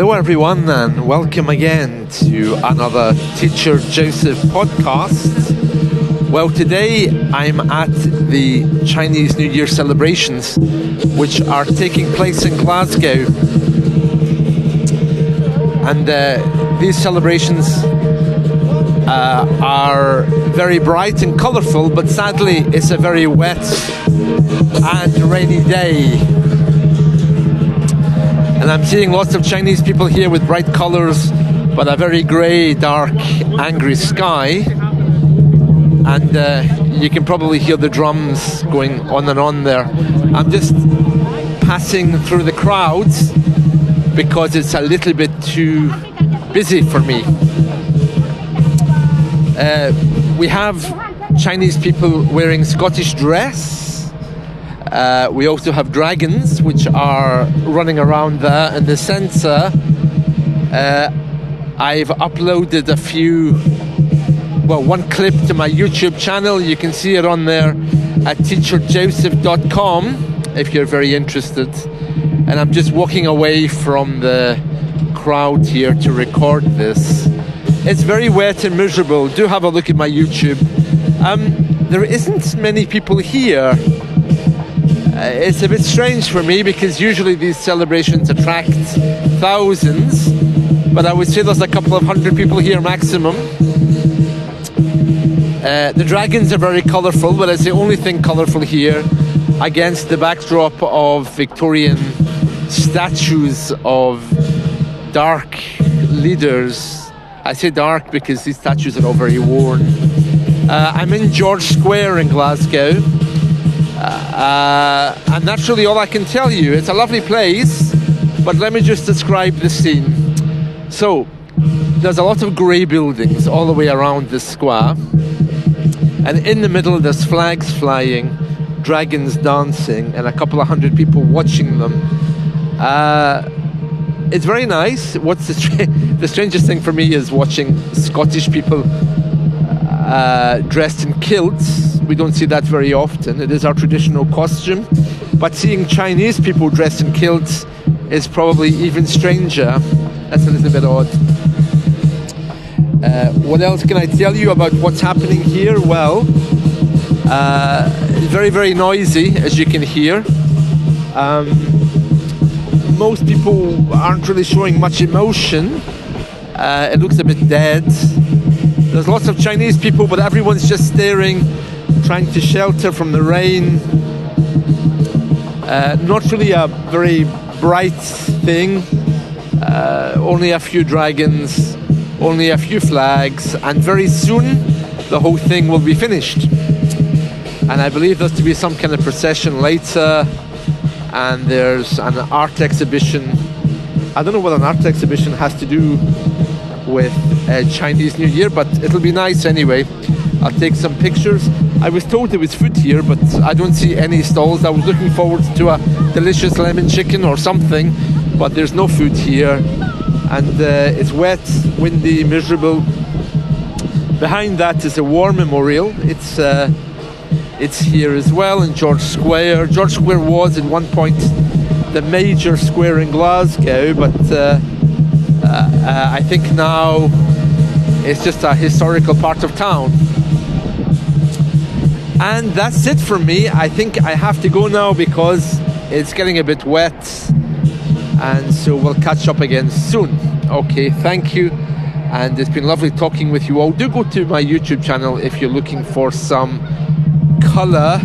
Hello, everyone, and welcome again to another Teacher Joseph podcast. Well, today I'm at the Chinese New Year celebrations, which are taking place in Glasgow. And uh, these celebrations uh, are very bright and colourful, but sadly, it's a very wet and rainy day. And I'm seeing lots of Chinese people here with bright colours, but a very grey, dark, angry sky and uh, you can probably hear the drums going on and on there. I'm just passing through the crowds because it's a little bit too busy for me. Uh, we have Chinese people wearing Scottish dress. Uh, we also have dragons which are running around there in the centre. Uh, I've uploaded a few well, one clip to my YouTube channel. You can see it on there at teacherjoseph.com if you're very interested. And I'm just walking away from the crowd here to record this. It's very wet and miserable. Do have a look at my YouTube. Um, there isn't many people here. Uh, it's a bit strange for me because usually these celebrations attract thousands, but I would say there's a couple of hundred people here maximum. Uh, the dragons are very colourful, but it's the only thing colourful here against the backdrop of Victorian statues of dark leaders. I say dark because these statues are all very worn. Uh, I'm in George Square in Glasgow, uh, and that's really all I can tell you. It's a lovely place, but let me just describe the scene. So, there's a lot of grey buildings all the way around this square and in the middle there's flags flying, dragons dancing, and a couple of hundred people watching them. Uh, it's very nice. What's the, tra- the strangest thing for me is watching Scottish people uh, dressed in kilts. We don't see that very often. It is our traditional costume. But seeing Chinese people dressed in kilts is probably even stranger. That's a little bit odd. Uh, what else can I tell you about what's happening here? Well, uh, very, very noisy, as you can hear. Um, most people aren't really showing much emotion. Uh, it looks a bit dead. There's lots of Chinese people, but everyone's just staring, trying to shelter from the rain. Uh, not really a very bright thing. Uh, only a few dragons only a few flags, and very soon the whole thing will be finished. And I believe there's to be some kind of procession later, and there's an art exhibition. I don't know what an art exhibition has to do with uh, Chinese New Year, but it'll be nice anyway. I'll take some pictures. I was told there was food here, but I don't see any stalls. I was looking forward to a delicious lemon chicken or something, but there's no food here and uh, it's wet, windy, miserable. Behind that is a war memorial. It's uh, it's here as well in George Square. George Square was at one point the major square in Glasgow, but uh, I think now it's just a historical part of town. And that's it for me. I think I have to go now because it's getting a bit wet and so we'll catch up again soon. Okay, thank you. And it's been lovely talking with you all. Do go to my YouTube channel if you're looking for some color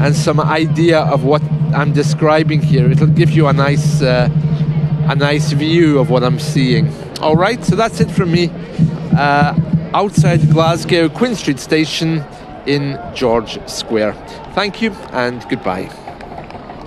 and some idea of what I'm describing here. It'll give you a nice, uh, a nice view of what I'm seeing. All right, so that's it from me. Uh, outside Glasgow, Queen Street Station in George Square. Thank you and goodbye.